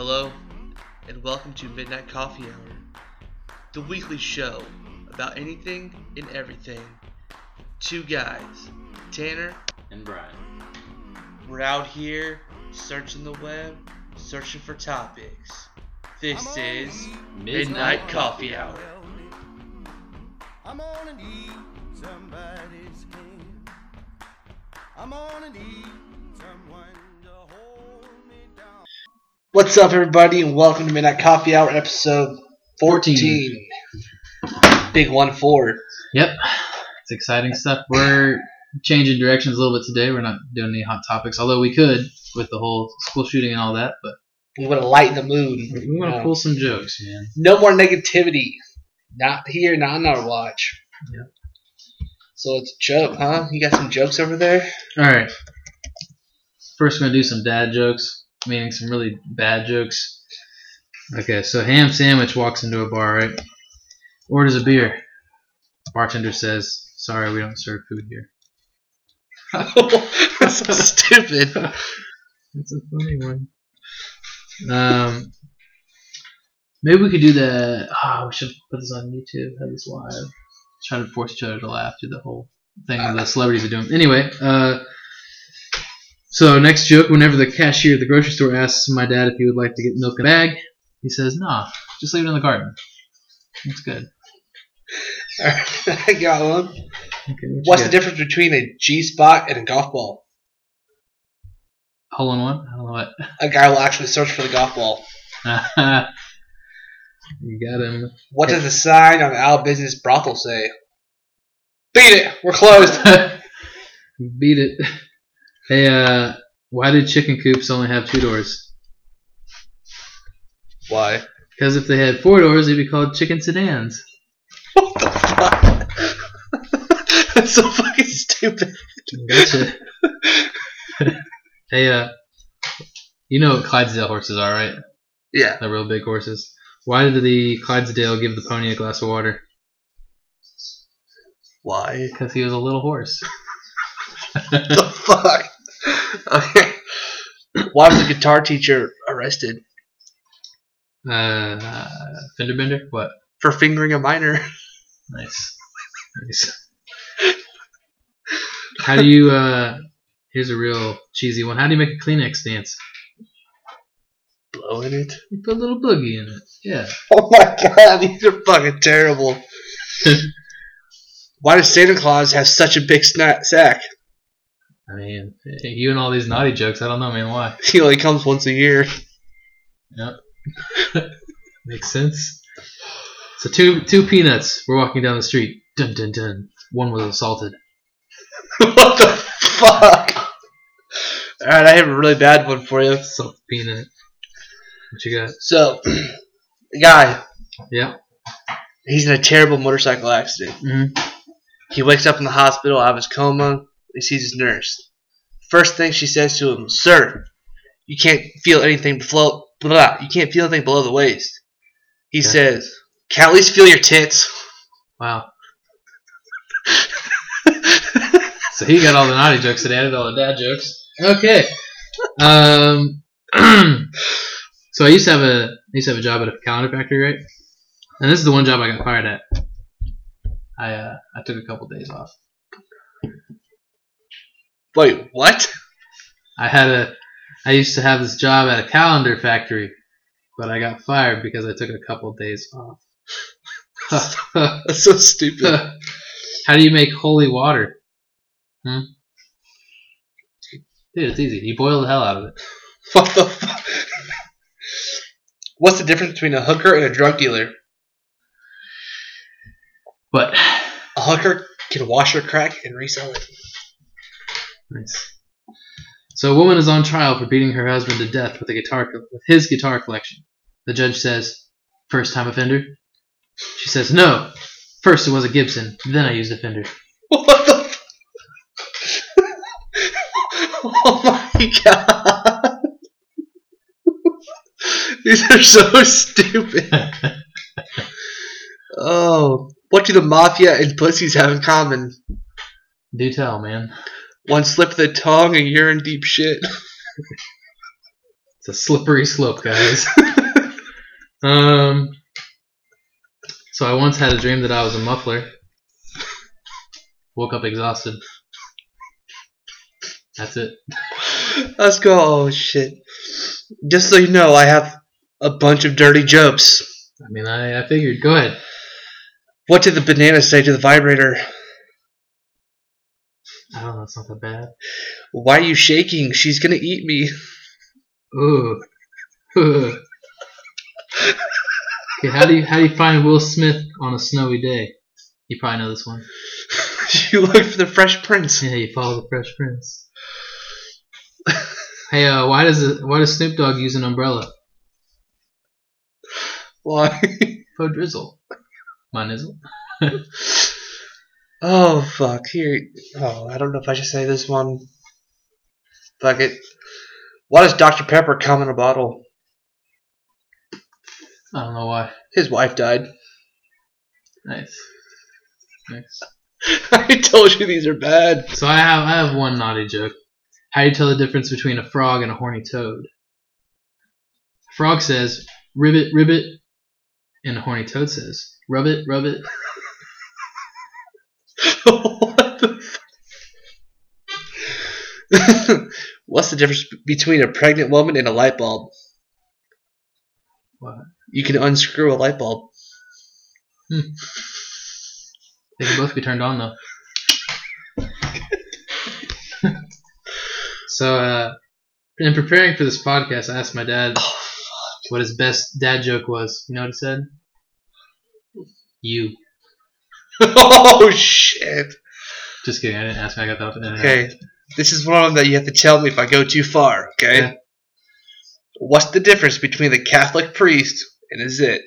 Hello, and welcome to Midnight Coffee Hour, the weekly show about anything and everything. Two guys, Tanner, and Brian. we're out here searching the web, searching for topics. This is Midnight Coffee Hour. I'm on an E, somebody's king. I'm on an E, someone What's up, everybody, and welcome to Midnight Coffee Hour, episode 14. Big 1 4. Yep, it's exciting stuff. We're changing directions a little bit today. We're not doing any hot topics, although we could with the whole school shooting and all that. But We want to lighten the mood. we want to pull some jokes, man. No more negativity. Not here, not on our watch. Yep. So it's a joke, huh? You got some jokes over there? All right. First, we're gonna do some dad jokes, meaning some really bad jokes. Okay, so ham sandwich walks into a bar, right? Orders a beer. Bartender says, "Sorry, we don't serve food here." That's so stupid. That's a funny one. Um, maybe we could do the. Oh, we should put this on YouTube. Have this live. Try to force each other to laugh through the whole thing the celebrities are doing. Anyway, uh, so next joke. Whenever the cashier at the grocery store asks my dad if he would like to get milk in a bag, he says, "Nah, just leave it in the garden." That's good. I got one. Okay, what What's the difference between a G spot and a golf ball? Hole in one. I don't know what. A guy will actually search for the golf ball. you got him. What does the sign on Al Business Brothel say? Beat it! We're closed! Beat it. Hey, uh, why did chicken coops only have two doors? Why? Because if they had four doors, they'd be called chicken sedans. What the fuck? That's so fucking stupid. Gotcha. hey, uh, you know what Clydesdale horses are, right? Yeah. They're real big horses. Why did the Clydesdale give the pony a glass of water? Why? Because he was a little horse. the fuck? Okay. Why was the guitar teacher arrested? Uh, fender bender? What? For fingering a minor. Nice. Nice. How do you, uh, here's a real cheesy one. How do you make a Kleenex dance? Blowing it. You put a little boogie in it. Yeah. Oh my god, these are fucking terrible. Why does Santa Claus have such a big sna- sack? I mean, you and all these naughty jokes, I don't know, man, why? He only comes once a year. Yep. Makes sense. So two two peanuts were walking down the street. Dun dun dun. One was assaulted. what the fuck? Alright, I have a really bad one for you. Assaulted peanut. What you got? So, the guy, Yeah. he's in a terrible motorcycle accident. Mm-hmm. He wakes up in the hospital out of his coma. He sees his nurse. First thing she says to him, "Sir, you can't feel anything below. Blah, you can't feel anything below the waist." He Okay. says, "Can I at least feel your tits?" Wow. So he got all the naughty jokes and added all the dad jokes. Okay. Um. so I used to have a I used to have a job at a calendar factory, right? And this is the one job I got fired at. I uh I took a couple days off. Wait, what? I had a I used to have this job at a calendar factory, but I got fired because I took a couple days off. That's so stupid. How do you make holy water? Hmm? Dude, it's easy. You boil the hell out of it. what the fuck? What's the difference between a hooker and a drug dealer? What? A hooker can wash her crack and resell it. Nice. So a woman is on trial for beating her husband to death with a guitar with his guitar collection. The judge says, first time offender?" She says, "No. First it was a Gibson, then I used a Fender." What the? F- oh my god! These are so stupid. Oh, what do the mafia and pussies have in common? Do tell, man. One slip of the tongue and you're in deep shit. It's a slippery slope, guys. um. So I once had a dream that I was a muffler. Woke up exhausted. That's it. Let's go. Oh shit! Just so you know, I have a bunch of dirty jokes. I mean, I, I figured. Go ahead. What did the banana say to the vibrator? I don't know. It's not that bad. Why are you shaking? She's gonna eat me. Ooh. Ooh. okay, how do you how do you find Will Smith on a snowy day? You probably know this one. you look for the Fresh Prince. Yeah, you follow the Fresh Prince. hey, uh, why does it, why does Snoop Dogg use an umbrella? Why? For drizzle. My nizzle. Oh fuck! Here. Oh, I don't know if I should say this one. Fuck it. Why does Dr Pepper come in a bottle? I don't know why. His wife died. Nice. Nice. I told you these are bad. So I have I have one naughty joke. How do you tell the difference between a frog and a horny toad? Frog says, "Ribbit, ribbit," and a horny toad says, "Rub it, rub it." what the? What's the difference between a pregnant woman and a light bulb? What? Hmm. You can unscrew a light bulb. They can both be turned on though. so, uh, in preparing for this podcast, I asked my dad what his best dad joke was. You know what he said? You. oh shit! Just kidding. I didn't ask. I got that off the internet. Okay, this is one of them that you have to tell me if I go too far. Okay. Yeah. What's the difference between the Catholic priest and a zit?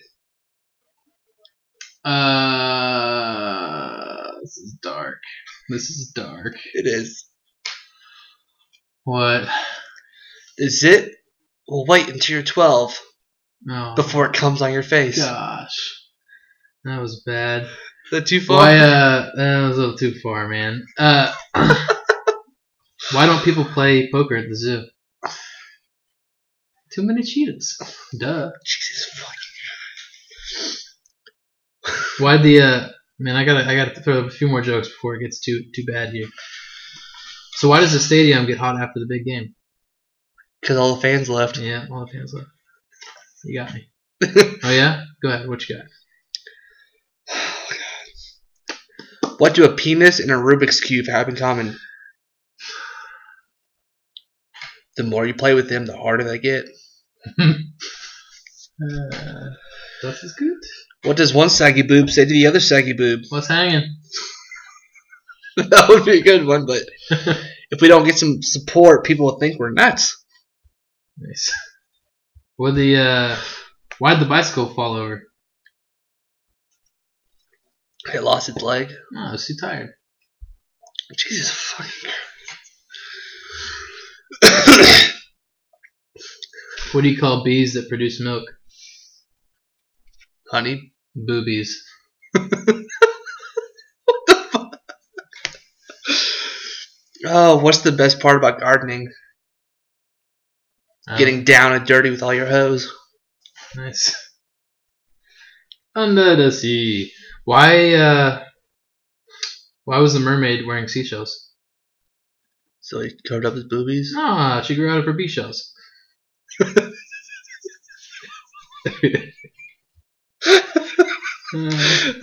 Uh, this is dark. This is dark. It is What? the zit will wait until you're 12 Oh, before it comes on your face. gosh. That was bad. That too far? Why, uh, that was a little too far, man. Uh, why don't people play poker at the zoo? Too many cheetahs. Duh. Jesus fucking. Why the, uh, man, I gotta, I gotta throw a few more jokes before it gets too, too bad here. So why does the stadium get hot after the big game? Because all the fans left. Yeah, all the fans left. You got me. Oh yeah? Go ahead. What you got? What do a penis and a Rubik's Cube have in common? The more you play with them, the harder they get. Uh, das is good. What does one saggy boob say to the other saggy boob? What's hanging? that would be a good one, but if we don't get some support, people will think we're nuts. Nice. Well, the uh, why'd the bicycle fall over? It lost its leg. Oh, I was too tired. Jesus fucking Christ. What do you call bees that produce milk? Honey. Boobies. Oh, what's the best part about gardening? Uh, Getting down and dirty with all your hoes. nice. Under the sea. Why? Uh, why was the mermaid wearing seashells? So he covered up his boobies. Ah, she grew out of her bee shells.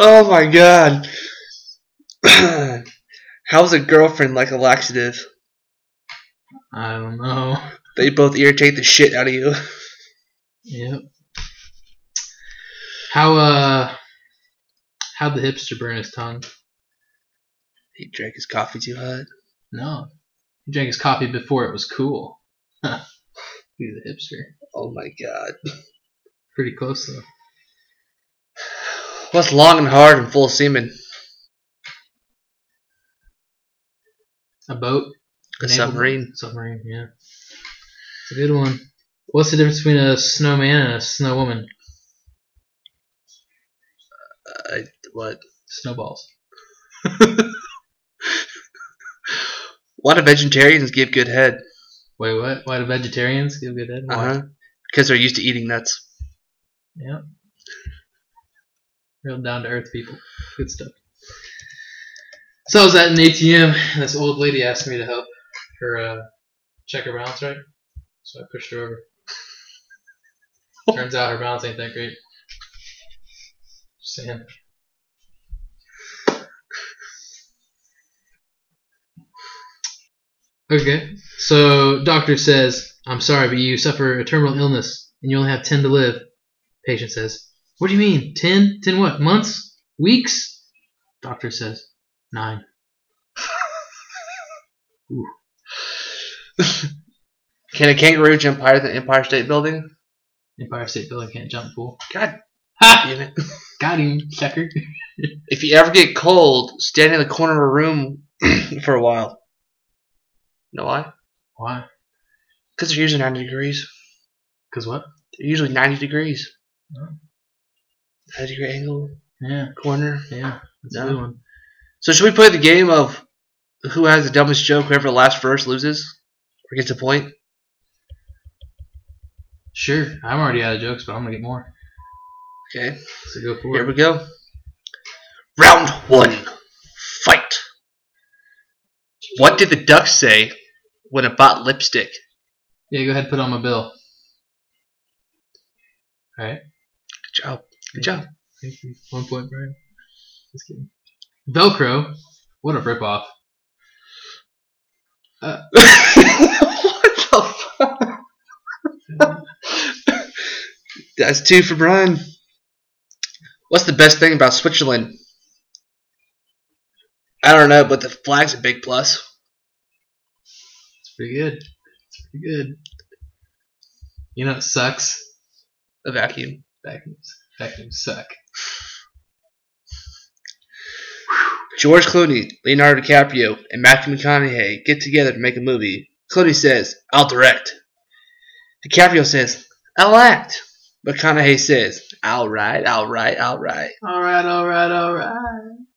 Oh my god. How's a girlfriend like a laxative? I don't know. They both irritate the shit out of you. Yep. How uh, how'd the hipster burn his tongue? He drank his coffee too hot. No, he drank his coffee before it was cool. He's a hipster. Oh my god. Pretty close though. What's long and hard and full of semen? A boat. A Naval- submarine. Submarine. Yeah. It's a good one. What's the difference between a snowman and a snow woman? I, what? Snowballs. Why do vegetarians give good head? Wait, what? Why do vegetarians give good head? Uh huh. because they're used to eating nuts. Yeah. Real down to earth people. Good stuff. So I was at an ATM, and this old lady asked me to help her uh, check her balance right. So I pushed her over. Turns out her balance ain't that great. Just saying. Okay, so doctor says, I'm sorry, but you suffer a terminal illness and you only have 10 to live. Patient says, What do you mean? 10? 10 what? Months? Weeks? Doctor says, 9. Can a kangaroo jump higher than Empire State Building? Empire State Building can't jump pool. God Ha! damn it. Got him, sucker. If you ever get cold, stand in the corner of a room for a while. Know why? Why? Because they're usually 90 degrees. Because what? They're usually 90 degrees. Oh. 90 degree angle, Yeah, corner. yeah. That's No. a good one. So should we play the game of who has the dumbest joke? Whoever last first loses or gets a point. Sure. I'm already out of jokes, but I'm going to get more. Okay, So go for here it. we go. Round one, fight. What did the duck say when it bought lipstick? Yeah, go ahead put on my bill. Alright. Good job. Good job. Thank you. One point, Brian. Just kidding. Velcro. What a ripoff. Uh, what the fuck? That's two for Brian. What's the best thing about Switzerland? I don't know, but the flag's a big plus. Pretty good. It's pretty good. You know it sucks? A vacuum. Vacuums. Vacuums suck. George Clooney, Leonardo DiCaprio, and Matthew McConaughey get together to make a movie. Clooney says, I'll direct. DiCaprio says, I'll act. McConaughey says, I'll write, I'll write, I'll write. Alright, alright, alright.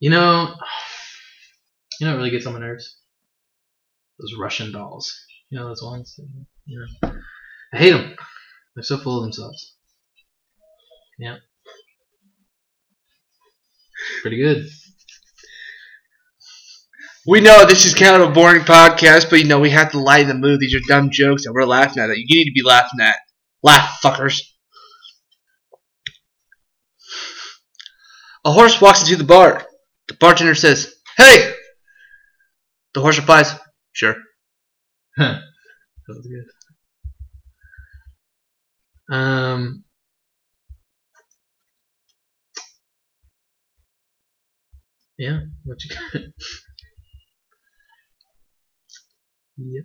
You know, you know what really gets on my nerves? Those Russian dolls. You know those ones? You know, I hate them. They're so full of themselves. Yeah. Pretty good. We know this is kind of a boring podcast, but you know, we have to lighten the mood. These are dumb jokes that we're laughing at that you need to be laughing at. Laugh, fuckers. A horse walks into the bar. Bartender says, Hey! The horse replies, Sure. That was good. Um. Yeah, what you got? yep.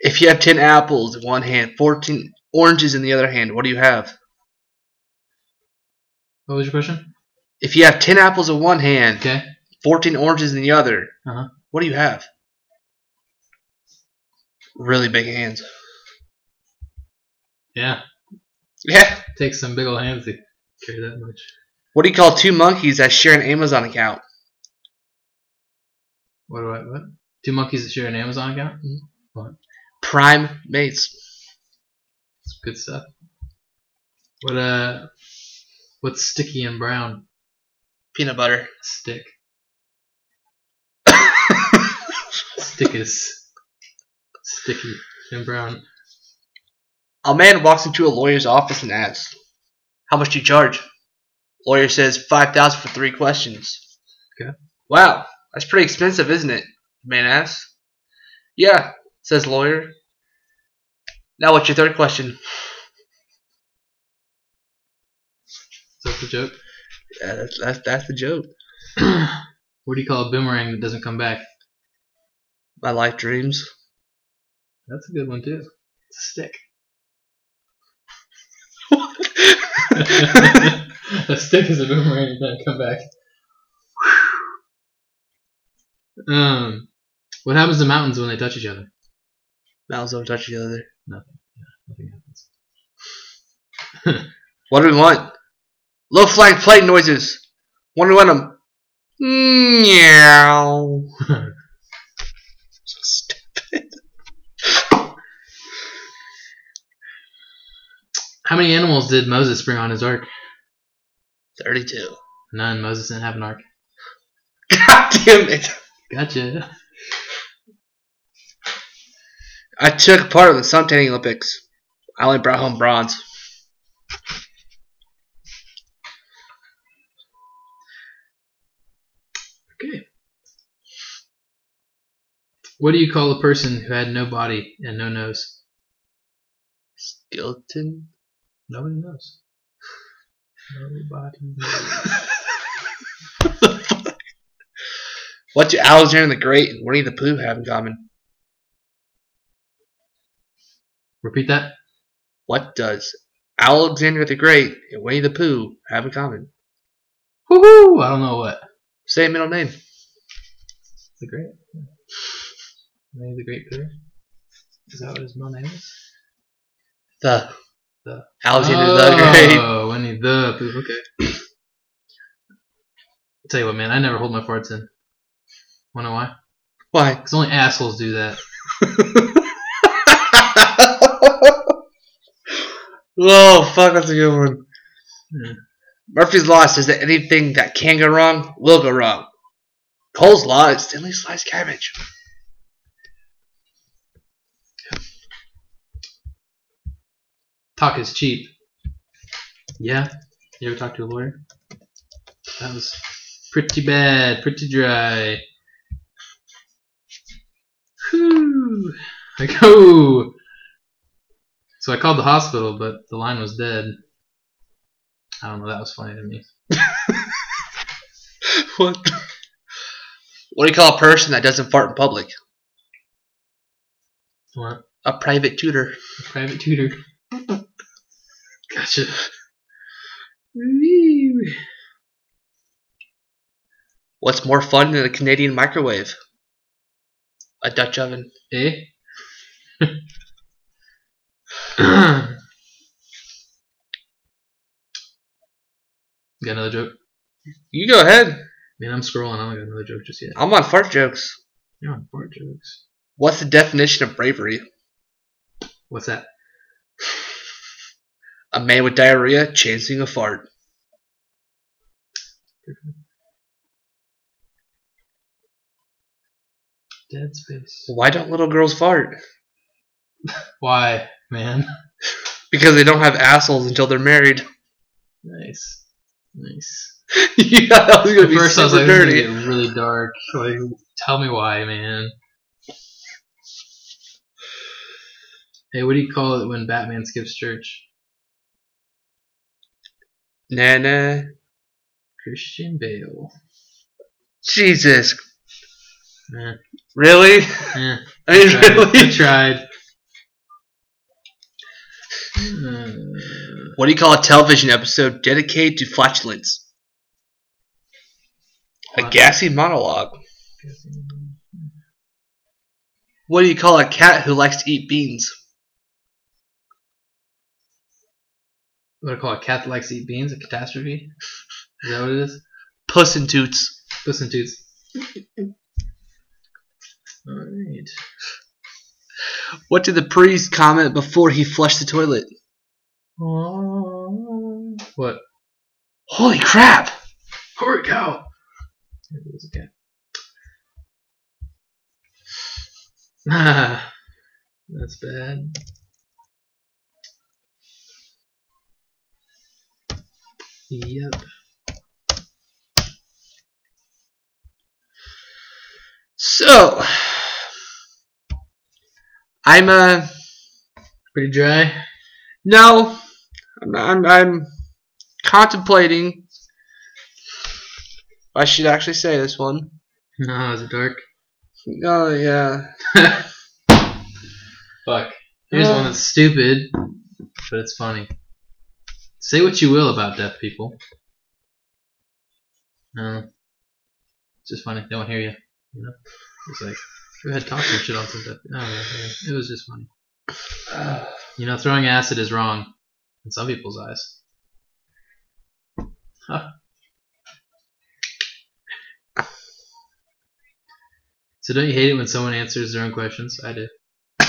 If you have 10 apples in one hand, 14 oranges in the other hand, what do you have? What was your question? If you have 10 apples in one hand, Okay. 14 oranges in the other, Uh-huh. what do you have? Really big hands. Yeah. Yeah. Takes some big old hands to carry that much. What do you call two monkeys that share an Amazon account? What do I what? Two monkeys that share an Amazon account? What? Prime mates. That's good stuff. What uh what's sticky and brown? Peanut butter. Stick. Stick is sticky and brown. A man walks into a lawyer's office and asks, How much do you charge? Lawyer says, 5000 for three questions. Okay. Wow, that's pretty expensive, isn't it? The Man asks. Yeah, says lawyer. Now what's your third question? Is that the joke? Yeah, that's, that's, that's the joke. what do you call a boomerang that doesn't come back? My life dreams. That's a good one too. It's a stick. a stick is a boomerang that doesn't come back. Um, what happens to mountains when they touch each other? Mountains don't touch each other. Nothing happens. What do we want? Low flying plane noises. What do we want them? Meow. How many animals did Moses bring on his ark? 32. None. Moses didn't have an ark. God damn it. Gotcha. I took part in the suntanning Olympics. I only brought home bronze. Okay. What do you call a person who had no body and no nose? Skeleton? Nobody knows. Nobody knows. what do Alexander the Great and Winnie the Pooh have in common? Repeat that. What does Alexander the Great and Winnie the Pooh have in common? Woohoo! I don't know what. Same middle name. The Great. Maybe the Great Pooh. Is that what his middle name is? The. The. Alexander the Great. Oh, Winnie the Pooh. Okay. I'll tell you what, man. I never hold my farts in. Wanna know why? Why? Because only assholes do that. oh, fuck, that's a good one. Hmm. Murphy's Law says that anything that can go wrong will go wrong. Cole's Law is thinly sliced cabbage. Talk is cheap. Yeah? You ever talk to a lawyer? That was pretty bad, pretty dry. Whew. Like, oh! So I called the hospital, but the line was dead. I don't know, that was funny to me. What? What do you call a person that doesn't fart in public? What? A private tutor. A private tutor. Gotcha. What's more fun than a Canadian microwave? A Dutch oven. Eh? Got another joke? You go ahead. Man, I'm scrolling. I don't got another joke just yet. I'm on fart jokes. You're on fart jokes. What's the definition of bravery? What's that? A man with diarrhea chancing a fart. Dead space. Why don't little girls fart? Why, man? Because they don't have assholes until they're married. Nice. Nice. yeah, that was gonna At be first I was super like, this is dirty. gonna get really dark. Like, tell me why, man. Hey, what do you call it when Batman skips church? Nana. Christian Bale. Jesus. Eh, Really? eh, I mean, tried. I really? tried. Uh, What do you call a television episode dedicated to flatulence? A gassy monologue. What do you call a cat who likes to eat beans? What I call a cat likes to eat beans? A catastrophe? Is that what it is? Puss and Toots. Puss and Toots. Alright. What did the priest comment before he flushed the toilet? What? Holy crap! Holy cow! There goes a cat. Ah, that's bad. Yep. So, I'm uh Pretty dry. no, I'm I'm, I'm contemplating. I should actually say this one. No, is it dark? Oh yeah. Fuck. Here's one that's stupid, but it's funny. Say what you will about deaf people. No. It's just funny. They won't hear you. You know? It's like, go ahead, talk some shit on some deaf yeah. It was just funny. You know, throwing acid is wrong in some people's eyes. Huh. So don't you hate it when someone answers their own questions? I do. You're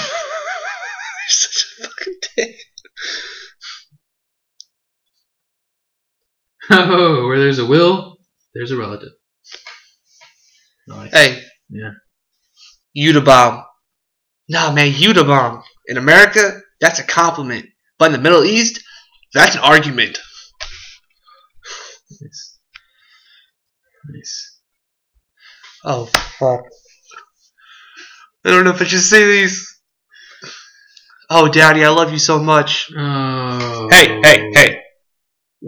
such a fucking dick. Oh, where there's a will, there's a relative. Nice. Hey. Yeah. Udabomb. Nah, man, Udabomb. In America, that's a compliment. But in the Middle East, that's an argument. Nice. Nice. Oh, fuck. I don't know if I should say these. Oh, Daddy, I love you so much. Oh. Hey, hey, hey.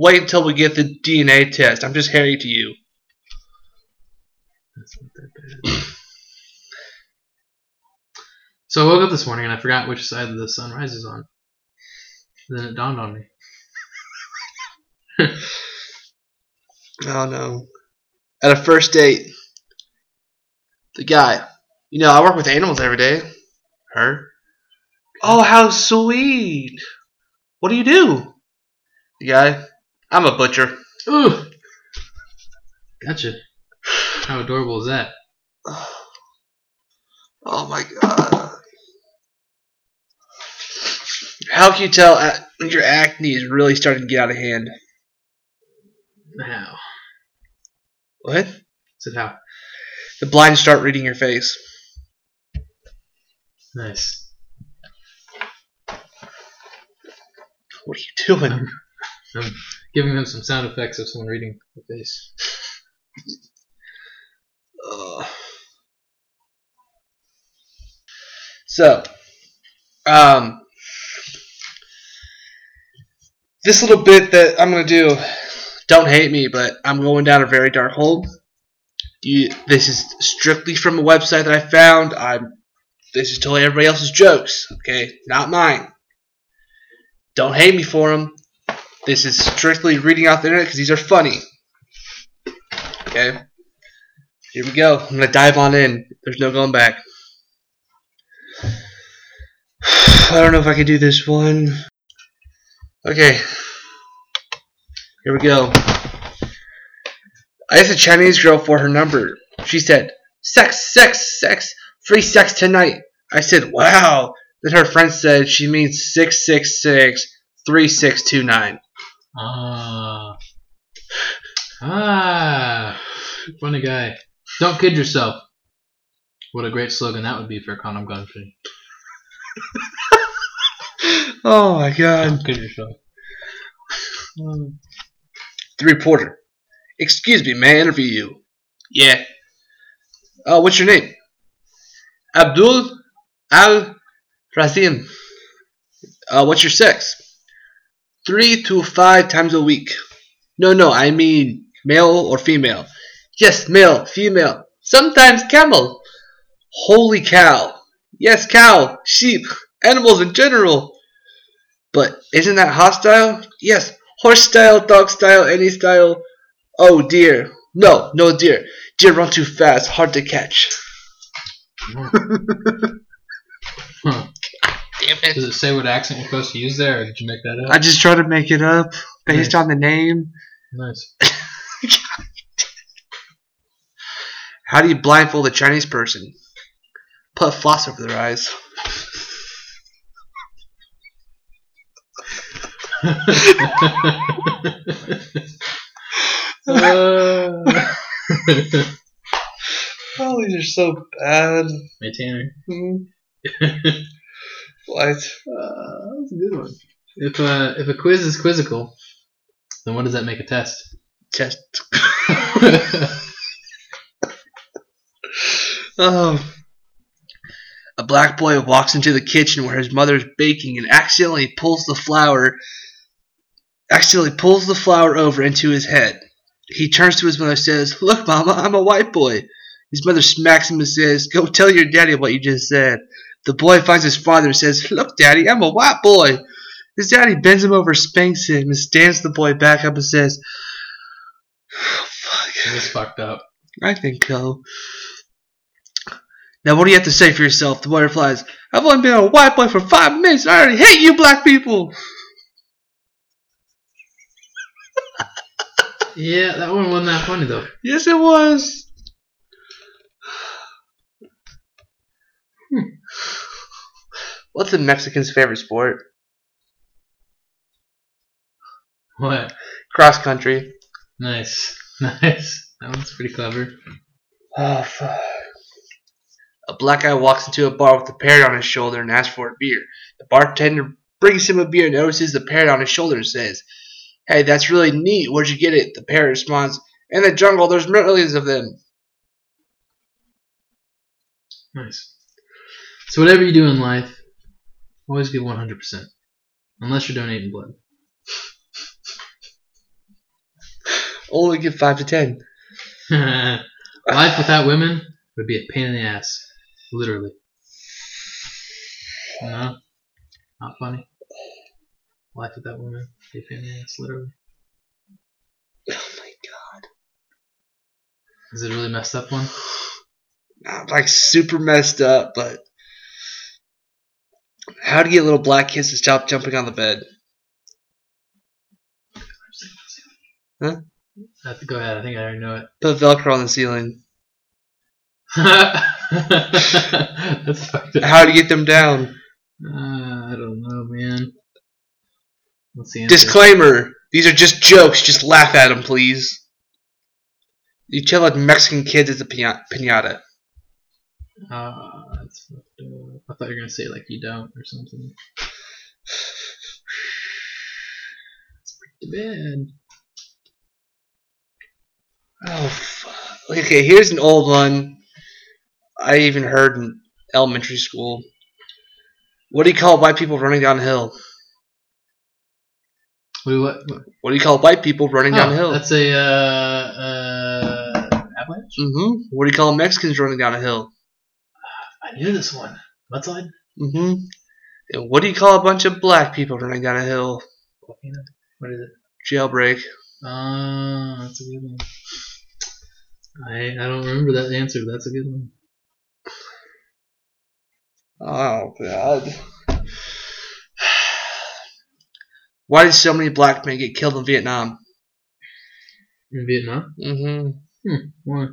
Wait until we get the DNA test. I'm just Harry to you. That's not that bad. So I woke up this morning and I forgot which side the sun rises on. then it dawned on me. Oh no. At a first date, the guy, you know, I work with animals every day. Her. Oh, how sweet. What do you do? The guy, I'm a butcher. Ooh! Gotcha. How adorable is that? Oh my god. How can you tell a- your acne is really starting to get out of hand? How? What? Said how? The blinds start reading your face. Nice. What are you doing? I'm giving them some sound effects of someone reading the face. Ugh. So, um, this little bit that I'm gonna do, don't hate me, but I'm going down a very dark hole. You, this is strictly from a website that I found. I'm, this is totally everybody else's jokes, okay, not mine. Don't hate me for them. This is strictly reading off the internet because these are funny. Okay. Here we go. I'm gonna dive on in. There's no going back. I don't know if I can do this one. Okay. Here we go. I asked a Chinese girl for her number. She said, Sex, sex, sex, free sex tonight. I said, Wow. Then her friend said she means 666 3629. Ah. Ah. Funny guy. Don't kid yourself. What a great slogan that would be for a condom country. Oh my god. Don't kid yourself. The reporter. Excuse me, may I interview you? Yeah. Uh, what's your name? Abdul Al Razim. Uh, what's your sex? Three to five times a week. No, no, I mean male or female. Yes, male, female. Sometimes camel. Holy cow. Yes, cow, sheep, animals in general. But isn't that hostile? Yes, horse style, dog style, any style. Oh dear. No, no deer. Deer run too fast, hard to catch. Huh. Hmm. Hmm. Damn it. Does it say what accent you're supposed to use there, or did you make that up? I just tried to make it up based Nice. on the name. nice. How do you blindfold a Chinese person? Put floss over their eyes. Uh, Oh, these are so bad. hey Tanner. What? Uh, that was a good one. If uh, if a quiz is quizzical, then what does that make a test? Just. Oh. A black boy walks into the kitchen where his mother is baking and accidentally pulls the flour accidentally pulls the flour over into his head. He turns to his mother and says, Look, Mama, I'm a white boy. His mother smacks him and says, Go tell your daddy what you just said. The boy finds his father and says, Look, Daddy, I'm a white boy. His daddy bends him over, spanks him, and stands the boy back up and says, oh, Fuck. It was fucked up. I think so. Now, what do you have to say for yourself? The boy replies, I've only been a white boy for five minutes and I already hate you black people. Yeah, that one wasn't that funny though. Yes, it was. Hmm. What's a Mexican's favorite sport? What? Cross country. Nice. Nice. That one's pretty clever. Oh, fuck. A black guy walks into a bar with a parrot on his shoulder and asks for a beer. The bartender brings him a beer, and notices the parrot on his shoulder, and says, Hey, that's really neat. Where'd you get it? The parrot responds, In the jungle, there's millions of them. Nice. So whatever you do in life, always give 100%. Unless you're donating blood. Only give 5 to 10. life without women would be a pain in the ass. Literally. No? Not funny? Life without women would be a pain in the ass, literally. Oh my god. Is it a really messed up one? I'm like super messed up, but. How to get little black kids to stop jumping on the bed? I have to go ahead. I think I already know it. Put Velcro on the ceiling. That's fucked up. How to get them down? Uh, I don't know, man. What's the answer? Disclaimer: These are just jokes. Just laugh at them, please. You tell like Mexican kids it's a pina- pinata. Ah, that's fucked up. I thought you were gonna say like you don't or something. It's pretty bad. Oh, fuck. Okay, here's an old one. I even heard in elementary school. What do you call white people running down a hill? Wait, what? what? What do you call white people running down a Oh, hill? that's a uh, uh, avalanche. Mm-hmm. What do you call Mexicans running down a hill? I knew this one. Mudslide. Mm-hmm. And what do you call a bunch of black people running down a hill? What is it? Jailbreak. Ah, that's a good one. I I don't remember that answer. But that's a good one. Oh god. Why did so many black men get killed in Vietnam? In Vietnam. Mm-hmm. Hmm. Why?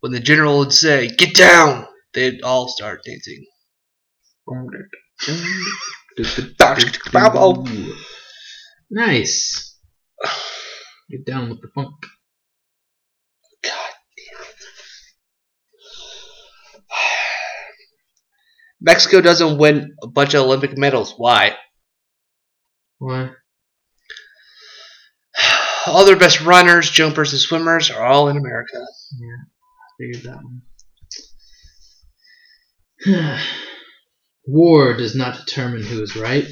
When the general would say, "Get down," they'd all start dancing. Nice. Get down with the funk. God damn it. Mexico doesn't win a bunch of Olympic medals. Why? Why? All their best runners, jumpers, and swimmers are all in America. Yeah, I figured that one. War does not determine who is right,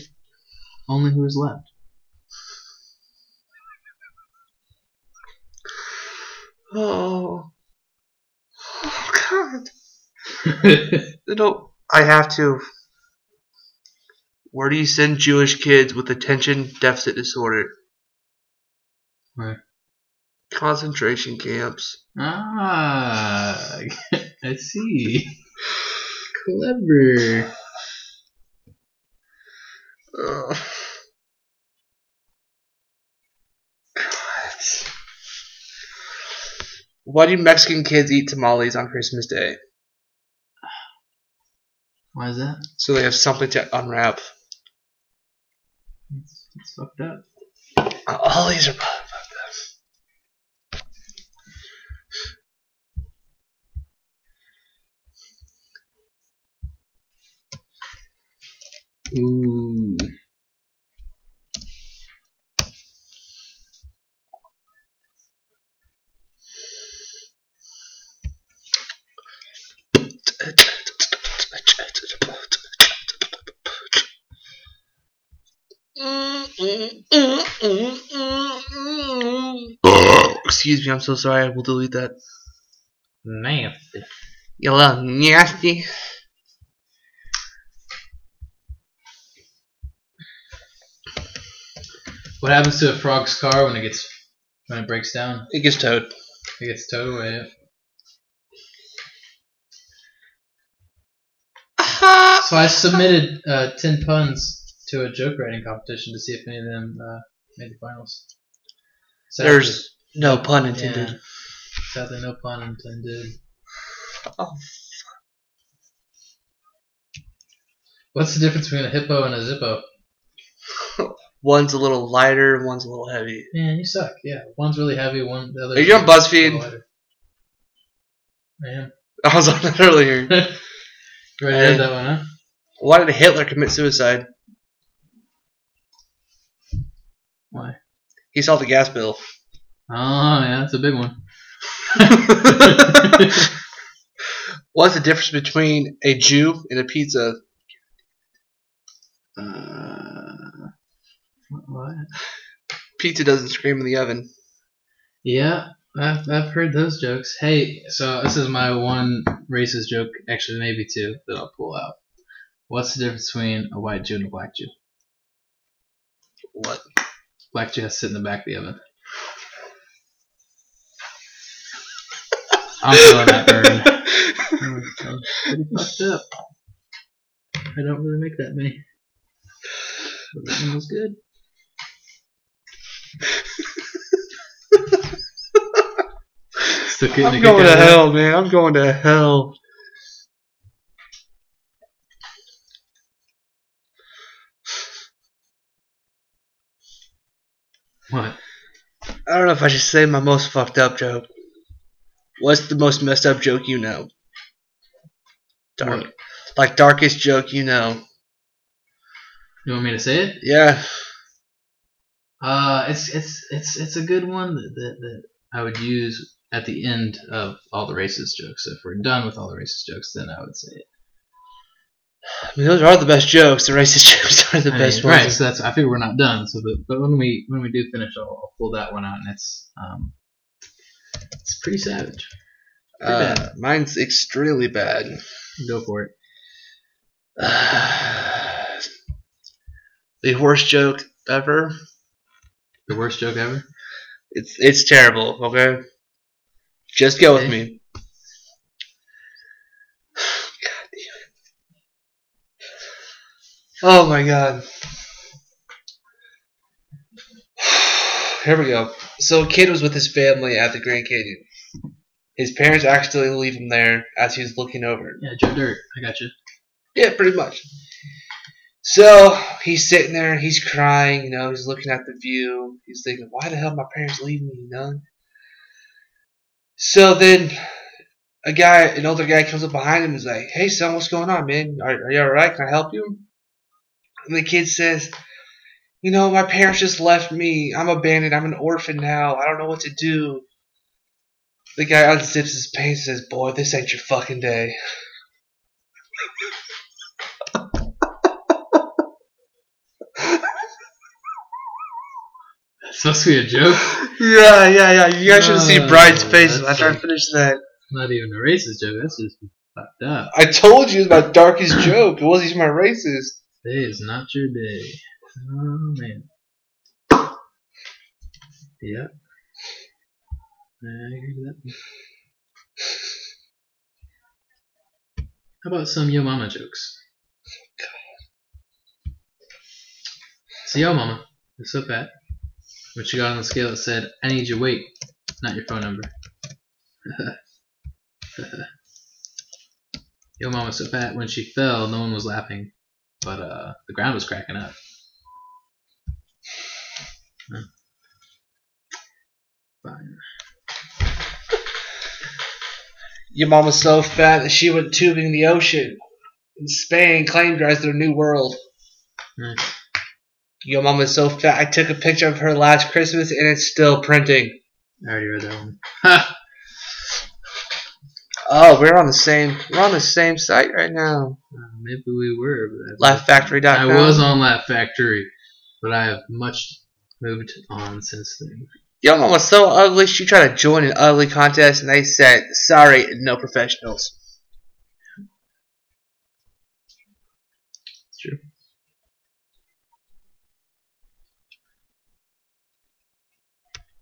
only who is left. Oh. Oh, God. No, I have to. Where do you send Jewish kids with attention deficit disorder? Where? Concentration camps. ah, I see. Clever. Why do Mexican kids eat tamales on Christmas Day? Why is that? So they have something to unwrap. It's, it's fucked up. Uh, all these are fucked up. Ooh. Excuse me, I'm so sorry. I will delete that. Nasty. You little nasty. What happens to a frog's car when it gets when it breaks down? It gets towed. It gets towed away. So I submitted uh, ten puns to a joke writing competition to see if any of them uh, made the finals. Sadly- There's no pun intended. yeah, sadly, no pun intended. Oh. Fuck. What's the difference between a hippo and a zippo? One's a little lighter, and one's a little heavy. Man, you suck. Yeah, one's really heavy. One the other. Are you on BuzzFeed? I am. I was on that earlier. You already read that one, huh? Why did Hitler commit suicide? Why? He saw the gas bill. Oh yeah, that's a big one. What's the difference between a Jew and a pizza? Uh, what? Pizza doesn't scream in the oven. Yeah, I've, I've heard those jokes. Hey, so this is my one racist joke, actually maybe two, that I'll pull out. What's the difference between a white Jew and a black Jew? What? Black Jew has sit in the back of the oven. I'm feeling that burn. It pretty fucked up. I don't really make that many. But that one was good. Still getting a I'm going to hell, man. I'm going to hell. What? I don't know if I should say my most fucked up joke. What's the most messed up joke you know? Dark. What? Like darkest joke you know. You want me to say it? Yeah. Uh, it's it's it's it's a good one that, that, that I would use at the end of all the racist jokes. So if we're done with all the racist jokes, then I would say it. I mean, those are the best jokes. The racist jokes are the I best mean, ones. right? So that's I figure we're not done. So but, but when we when we do finish, I'll, I'll pull that one out, and it's um it's pretty savage. Pretty Uh, bad. mine's extremely bad. Go for it. the worst joke ever. The worst joke ever. It's it's terrible. Okay, just go with me. God damn it! Oh my god. Here we go. So a kid was with his family at the Grand Canyon. His parents accidentally leave him there as he's looking over. Yeah, Joe Dirt. I got you. Yeah, pretty much. So he's sitting there, he's crying, you know, he's looking at the view. He's thinking, why the hell my parents leave me, you know? So then a guy, an older guy comes up behind him and is like, hey son, what's going on, man? Are, are you alright? Can I help you? And the kid says, you know, my parents just left me. I'm abandoned. I'm an orphan now. I don't know what to do. The guy unzips his pants and says, boy, this ain't your fucking day. It's supposed to be a joke. Yeah, yeah, yeah. You guys should see Oh, Brian's face that's after I like- finish that. Not even a racist joke. That's just fucked up. I told you it was my darkest joke. It wasn't even my racist. Today is not your day. Oh man. Yep. I agree with that. How about some Yo Mama jokes? So Yo Mama is so fat. When she got on the scale, it said, "I need your weight, not your phone number." Yo Mama so fat. When she fell, no one was laughing but uh, the ground was cracking up. Fine. Your mom was so fat that she went tubing in the ocean. And Spain claimed her as their new world. Nice. Your mom was so fat I took a picture of her last Christmas and it's still printing. I already read that one. Oh, we're on the same we're on the same site right now. Uh, maybe we were. Laughfactory.com. I was on Laugh Factory, but I have much moved on since then. Your mom was so ugly she tried to join an ugly contest and they said, sorry, no professionals. It's true.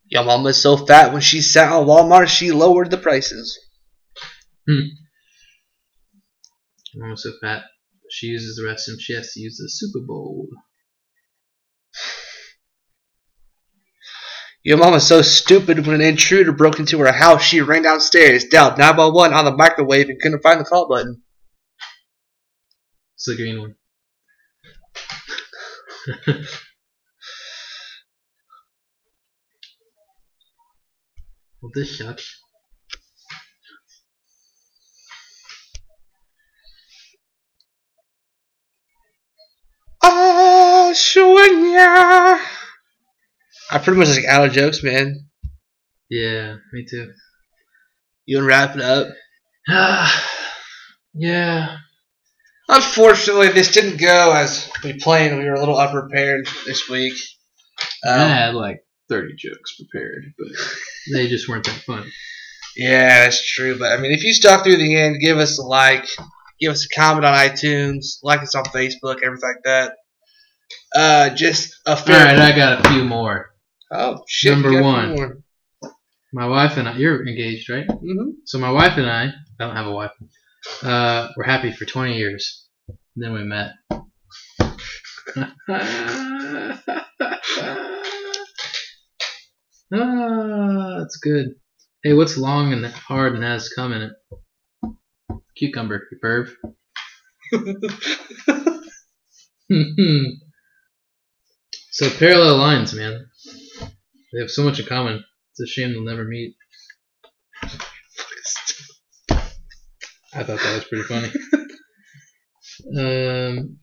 Your mom was so fat when she sat on Walmart she lowered the prices. Hmm. Mama's so fat. She uses the restroom. She has to use the Super Bowl. Your mom is so stupid. When an intruder broke into her house, she ran downstairs, dialed 911 on the microwave, and couldn't find the call button. It's the green one. well, this sucks. Oh, Shwenya. I pretty much like out of jokes, man. Yeah, me too. You want to wrap it up? yeah. Unfortunately, this didn't go as we planned. We were a little unprepared this week. I Um, had like 30 jokes prepared, but they just weren't that fun. yeah, that's true. But I mean, if you stuck through the end, give us a like, give us a comment on iTunes, like us on Facebook, everything like that. Uh, just a All fair. right, I got a few more. oh shit! Number one. My wife and I, you're engaged, right? Mm-hmm. So my wife and I, I don't have a wife, uh, we're happy for 20 years. And then we met. ah, that's good. Hey, what's long and hard and has cum in it? Cucumber, you perv. so parallel lines, man. They have so much in common. It's a shame they'll never meet. I thought that was pretty funny. um,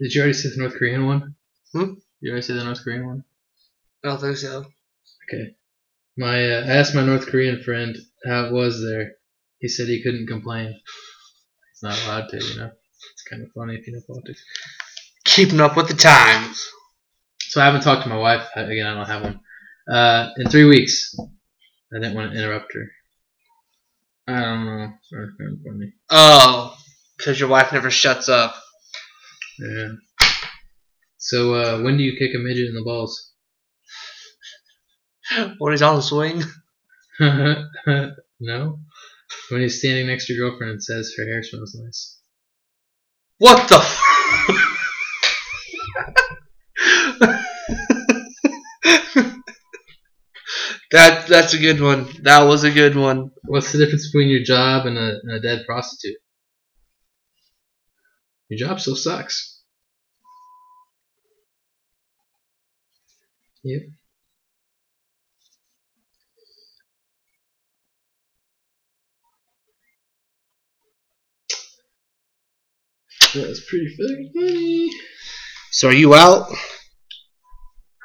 did you already see the North Korean one? Hmm? You already see the North Korean one? I don't think so. Okay. My uh, I asked my North Korean friend how it was there. He said he couldn't complain. He's not allowed to, you know. It's kind of funny if you know politics. Keeping up with the times. So I haven't talked to my wife again. I don't have one. Uh, in three weeks, I didn't want to interrupt her. I don't know. It's kind of funny. Oh, because your wife never shuts up. Yeah. So uh, when do you kick a midget in the balls? When he's on the swing. no. When he's standing next to your girlfriend and says her hair smells nice. What the? F- that that's a good one. That was a good one. What's the difference between your job and a, and a dead prostitute? Your job still sucks. Yep. That's pretty fucking funny. So are you out?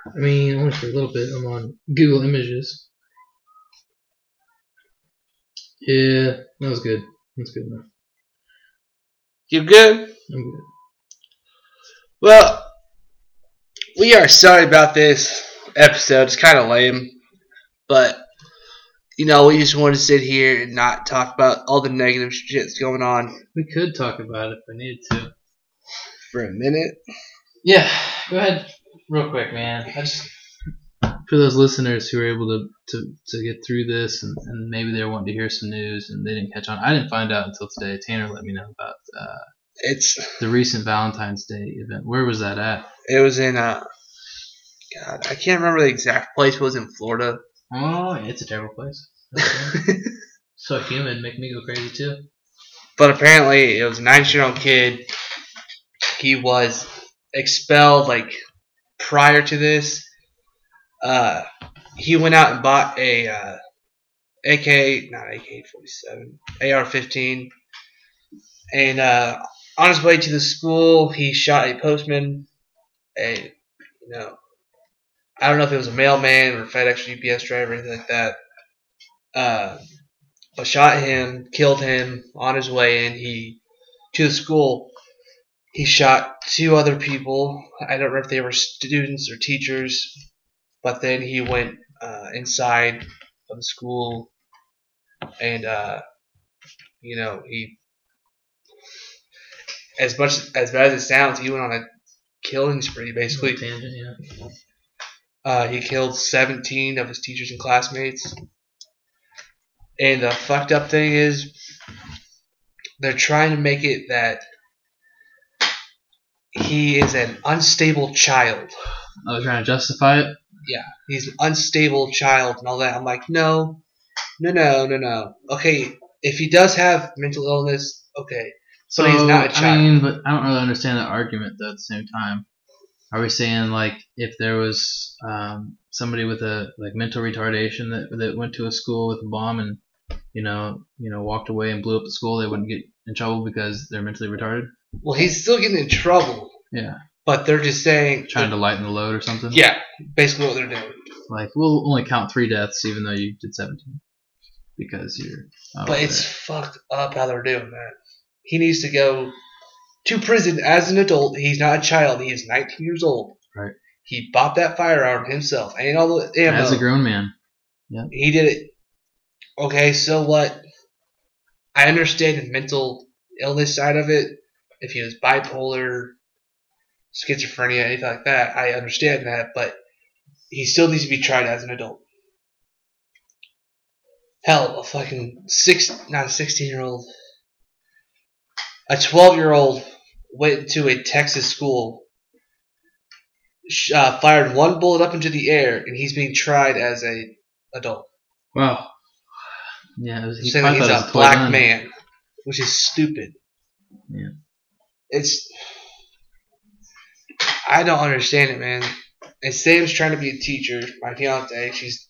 I mean, only for a little bit. I'm on Google Images. Yeah, that was good. That's good enough. You good? I'm good. Well, we are sorry about this episode. It's kind of lame, but you know we just want to sit here and not talk about all the negative shit that's going on We could talk about it if we needed to. for a minute. Yeah, go ahead, real quick, man. I just for those listeners who were able to to, to get through this and, and maybe they were wanting to hear some news and they didn't catch on. I didn't find out until today. Tanner let me know about uh, It's the recent Valentine's Day event. Where was that at? it was in uh, God, I can't remember the exact place. It was in Florida. Oh, it's a terrible place. so humid, make me go crazy too. But apparently, it was a nine-year-old kid. He was expelled like prior to this. Uh, he went out and bought a uh, AK, not AK-47, AR-15, and uh, on his way to the school, he shot a postman. A you know, I don't know if it was a mailman or FedEx UPS driver or anything like that. Uh, but shot him, killed him on his way in. He to the school. He shot two other people. I don't know if they were students or teachers, but then he went uh, inside of the school, and uh, you know he, as much as bad as it sounds, he went on a killing spree. Basically, tangent, yeah. Uh, he killed 17 of his teachers and classmates. And the fucked up thing is, they're trying to make it that he is an unstable child. I was trying to justify it. Yeah, he's an unstable child and all that. I'm like, no, no, no, no, no. Okay, if he does have mental illness, okay. So But he's not a child. I mean, but I don't really understand that argument though. At the same time, Are we saying like if there was um, somebody with a like mental retardation that that went to a school with a bomb and you know you know walked away and blew up the school, they wouldn't get in trouble because they're mentally retarded? Well, he's still getting in trouble, Yeah, but they're just saying, trying to lighten the load or something. yeah, basically what they're doing. like we'll only count three deaths even though you did 17 because you're. But there. it's fucked up how they're doing that. He needs to go to prison as an adult. He's not a child. He is 19 years old. Right. He bought that firearm himself. Ain't all the ammo. as a grown man. Yeah. he did it. Okay, so what? I understand the mental illness side of it. If he was bipolar, schizophrenia, anything like that, I understand that. But he still needs to be tried as an adult. Hell, a fucking six, not a sixteen-year-old, a twelve-year-old went to a Texas school, uh, fired one bullet up into the air, and he's being tried as a adult Wow. Yeah, it was, he saying that he's thought it was a black gun. man, which is stupid. Yeah. It's I don't understand it, man. And Sam's trying to be a teacher. My fiance, she's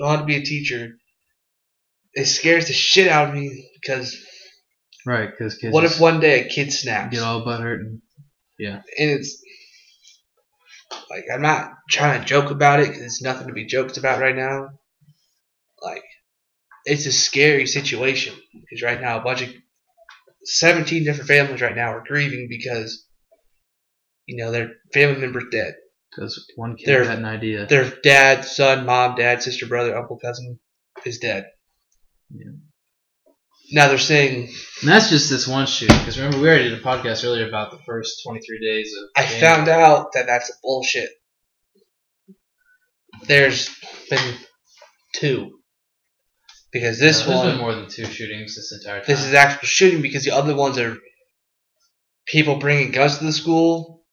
going to be a teacher. It scares the shit out of me because Right, because kids what if one day a kid snaps get all butthurt and yeah. and it's like I'm not trying to joke about it because it's nothing to be joked about right now. Like it's a scary situation because right now a bunch of 17 different families right now are grieving because you know their family member's dead. because one kid They're- had an idea. Their dad, son, mom, dad, sister, brother, uncle, cousin is dead. Yeah. Now they're saying And that's just this one shooting. Because remember, we already did a podcast earlier about the first 23 days of. I January. found out that that's bullshit. There's been two. Because this No, there's one, been more than two shootings this entire time. this is actual shooting because the other ones are people bringing guns to the school,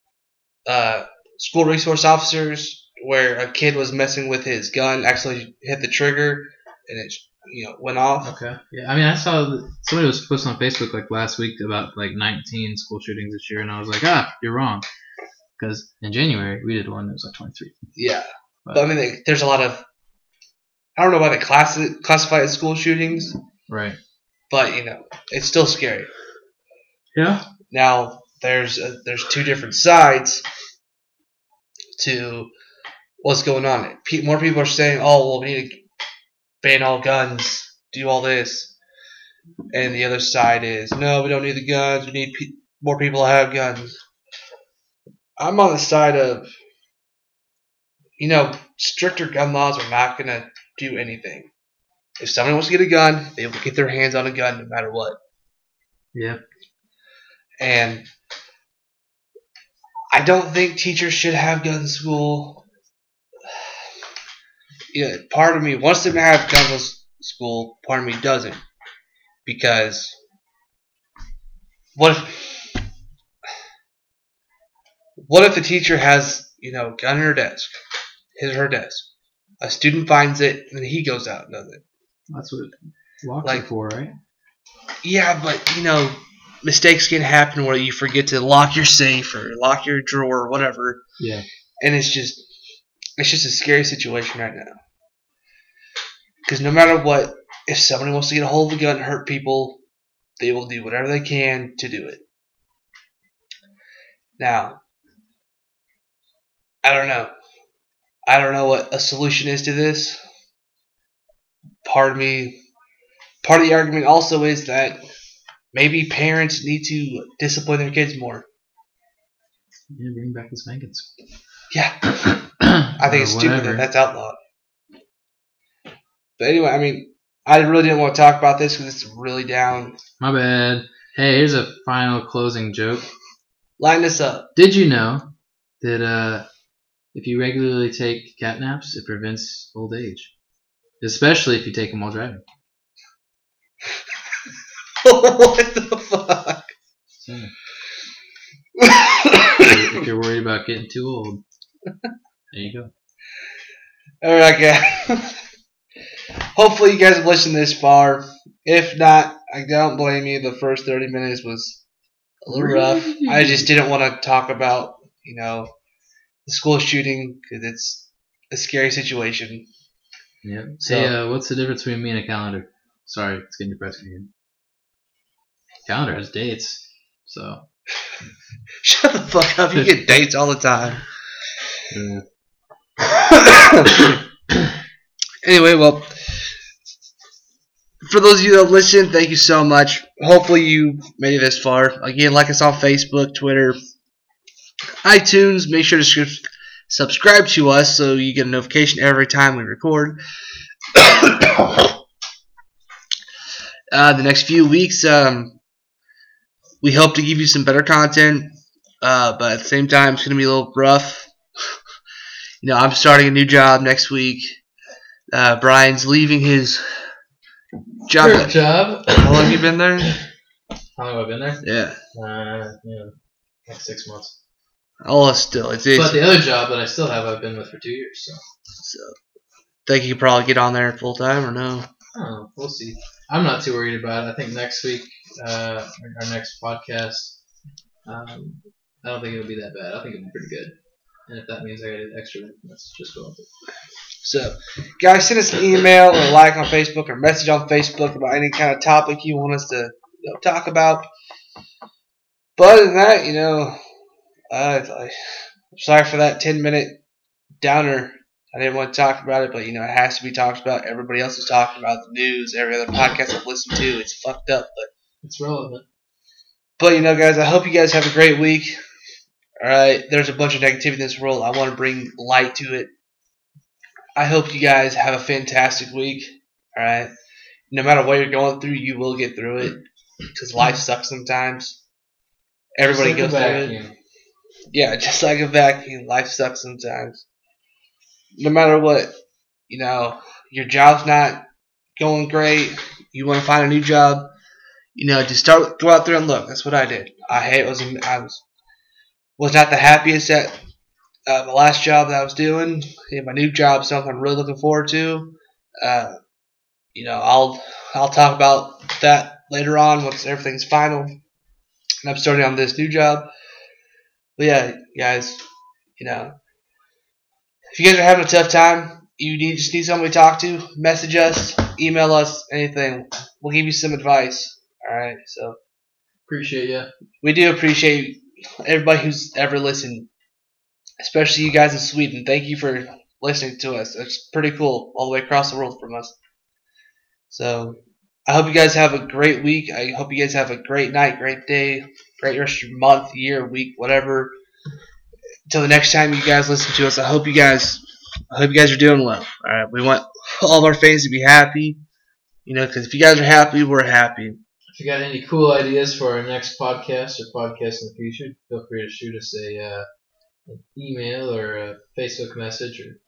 uh, school resource officers, where a kid was messing with his gun, actually hit the trigger, and it you know went off. Okay. Yeah, I mean, I saw that somebody was posting on Facebook like last week about like 19 school shootings this year, and I was like, ah, you're wrong. Because in January we did one that was like 23. Yeah, but I mean, they, there's a lot of I don't know why they class classify as school shootings, Right. but you know it's still scary. Yeah. Now there's uh there's two different sides to what's going on. More people are saying, "Oh, well, we need to ban all guns, do all this," and the other side is, "No, we don't need the guns. We need pe- more people to have guns." I'm on the side of, you know, stricter gun laws are not gonna do anything. If somebody wants to get a gun, they will get their hands on a gun no matter what. Yeah. And I don't think teachers should have guns in school. Yeah, part of me wants them to have guns in school. Part of me doesn't, because what if what if the teacher has you know gun in her desk, his or her desk, a student finds it and then he goes out and does it. That's what locks Like- for, right? Yeah, but you know, mistakes can happen where you forget to lock your safe or lock your drawer or whatever, Yeah. and it's just it's just a scary situation right now. Because no matter what, if somebody wants to get a hold of a gun and hurt people, they will do whatever they can to do it. Now, I don't know. I don't know what a solution is to this. Part of me, part of the argument also is that maybe parents need to discipline their kids more. Yeah, bring back the spankings. Yeah, I think it's stupid that that's outlawed. But anyway, I mean, I really didn't want to talk about this because it's really down. My bad. Hey, here's a final closing joke. Line this up. Did you know that uh, if you regularly take cat naps, it prevents old age, especially if you take them while driving. what the fuck? So, if you're worried about getting too old, there you go. All right, guys. Hopefully, you guys have listened this far. If not, I don't blame you. The first 30 minutes was a little rough. I just didn't want to talk about, you know, the school shooting because it's a scary situation. Yeah. So- hey, uh, what's the difference between me and a calendar? Sorry, it's getting depressing again. Calendar has dates, so. Shut the fuck up! You get dates all the time. Yeah. anyway, well, for those of you that listen, thank you so much. Hopefully, you made it this far. Again, like us on Facebook, Twitter, iTunes. Make sure to subscribe to us so you get a notification every time we record. uh, the next few weeks, um, we hope to give you some better content, uh, but at the same time, it's going to be a little rough. you know, I'm starting a new job next week. Uh, Brian's leaving his job. Job. How long you been there? How long have I been there? Yeah. Uh, yeah, like six months. Oh, still, it's, it's But the other job that I still have, I've been with for two years. So so. Think you could probably get on there full time or no? I don't know. We'll see. I'm not too worried about it. I think next week, uh, our next podcast, um, I don't think it'll be that bad. I think it'll be pretty good. And if that means I get to extra, then let's just go with it. So, guys, send us an email or like on Facebook or message on Facebook about any kind of topic you want us to you know, talk about. But other than that, you know, uh, I'm sorry for that 10 minute downer. I didn't want to talk about it, but you know, it has to be talked about. Everybody else is talking about the news. Every other podcast I've listened to, it's fucked up. But It's relevant. But you know, guys, I hope you guys have a great week. All right, there's a bunch of negativity in this world. I want to bring light to it. I hope you guys have a fantastic week. All right, no matter what you're going through, you will get through it because life sucks sometimes. Everybody like goes through it. Yeah, just like a vacuum, life sucks sometimes. No matter what, you know, your job's not going great. You want to find a new job. You know, just start go out there and look. That's what I did. I hate was I was was not the happiest at uh, the last job that I was doing. Yeah, my new job, something I'm really looking forward to. Uh, you know, I'll I'll talk about that later on once everything's final. And I'm starting on this new job. But yeah, guys, you know, if you guys are having a tough time, you need just need somebody to talk to, message us, email us, anything. We'll give you some advice. All right. So Appreciate you. we do appreciate everybody who's ever listened, especially you guys in Sweden. Thank you for listening to us. It's pretty cool all the way across the world from us. So I hope you guys have a great week. I hope you guys have a great night, great day, great rest of your month, year, week, whatever. Until the next time you guys listen to us, I hope you guys, I hope you guys are doing well. All right, we want all of our fans to be happy. You know, because if you guys are happy, we're happy. If you got any cool ideas for our next podcast or podcast in the future, feel free to shoot us a uh, an email or a Facebook message or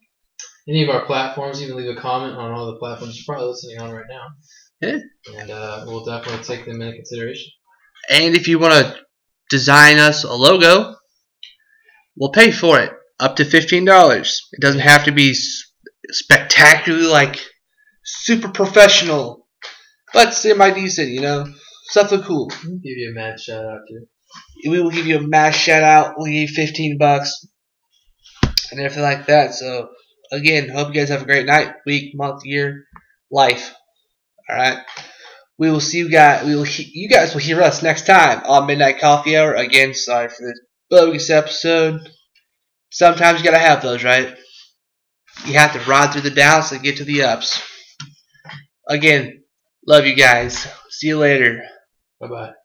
any of our platforms. Even leave a comment on all the platforms you're probably listening on right now. Yeah. And uh, we'll definitely take them into consideration. And if you want to design us a logo, we'll pay for it. Up to $15. It doesn't have to be spectacularly like super professional, but semi decent, you know? Something cool. Give you a mad shout out too. We will give you a mass shout out. We'll give you 15 bucks and everything like that. So, again, hope you guys have a great night, week, month, year, life. All right. We will see you guys. We will. He- you guys will hear us next time on Midnight Coffee Hour. Again, sorry for this bogus episode. Sometimes you gotta have those, right? You have to ride through the downs to get to the ups. Again, love you guys. See you later. Bye bye.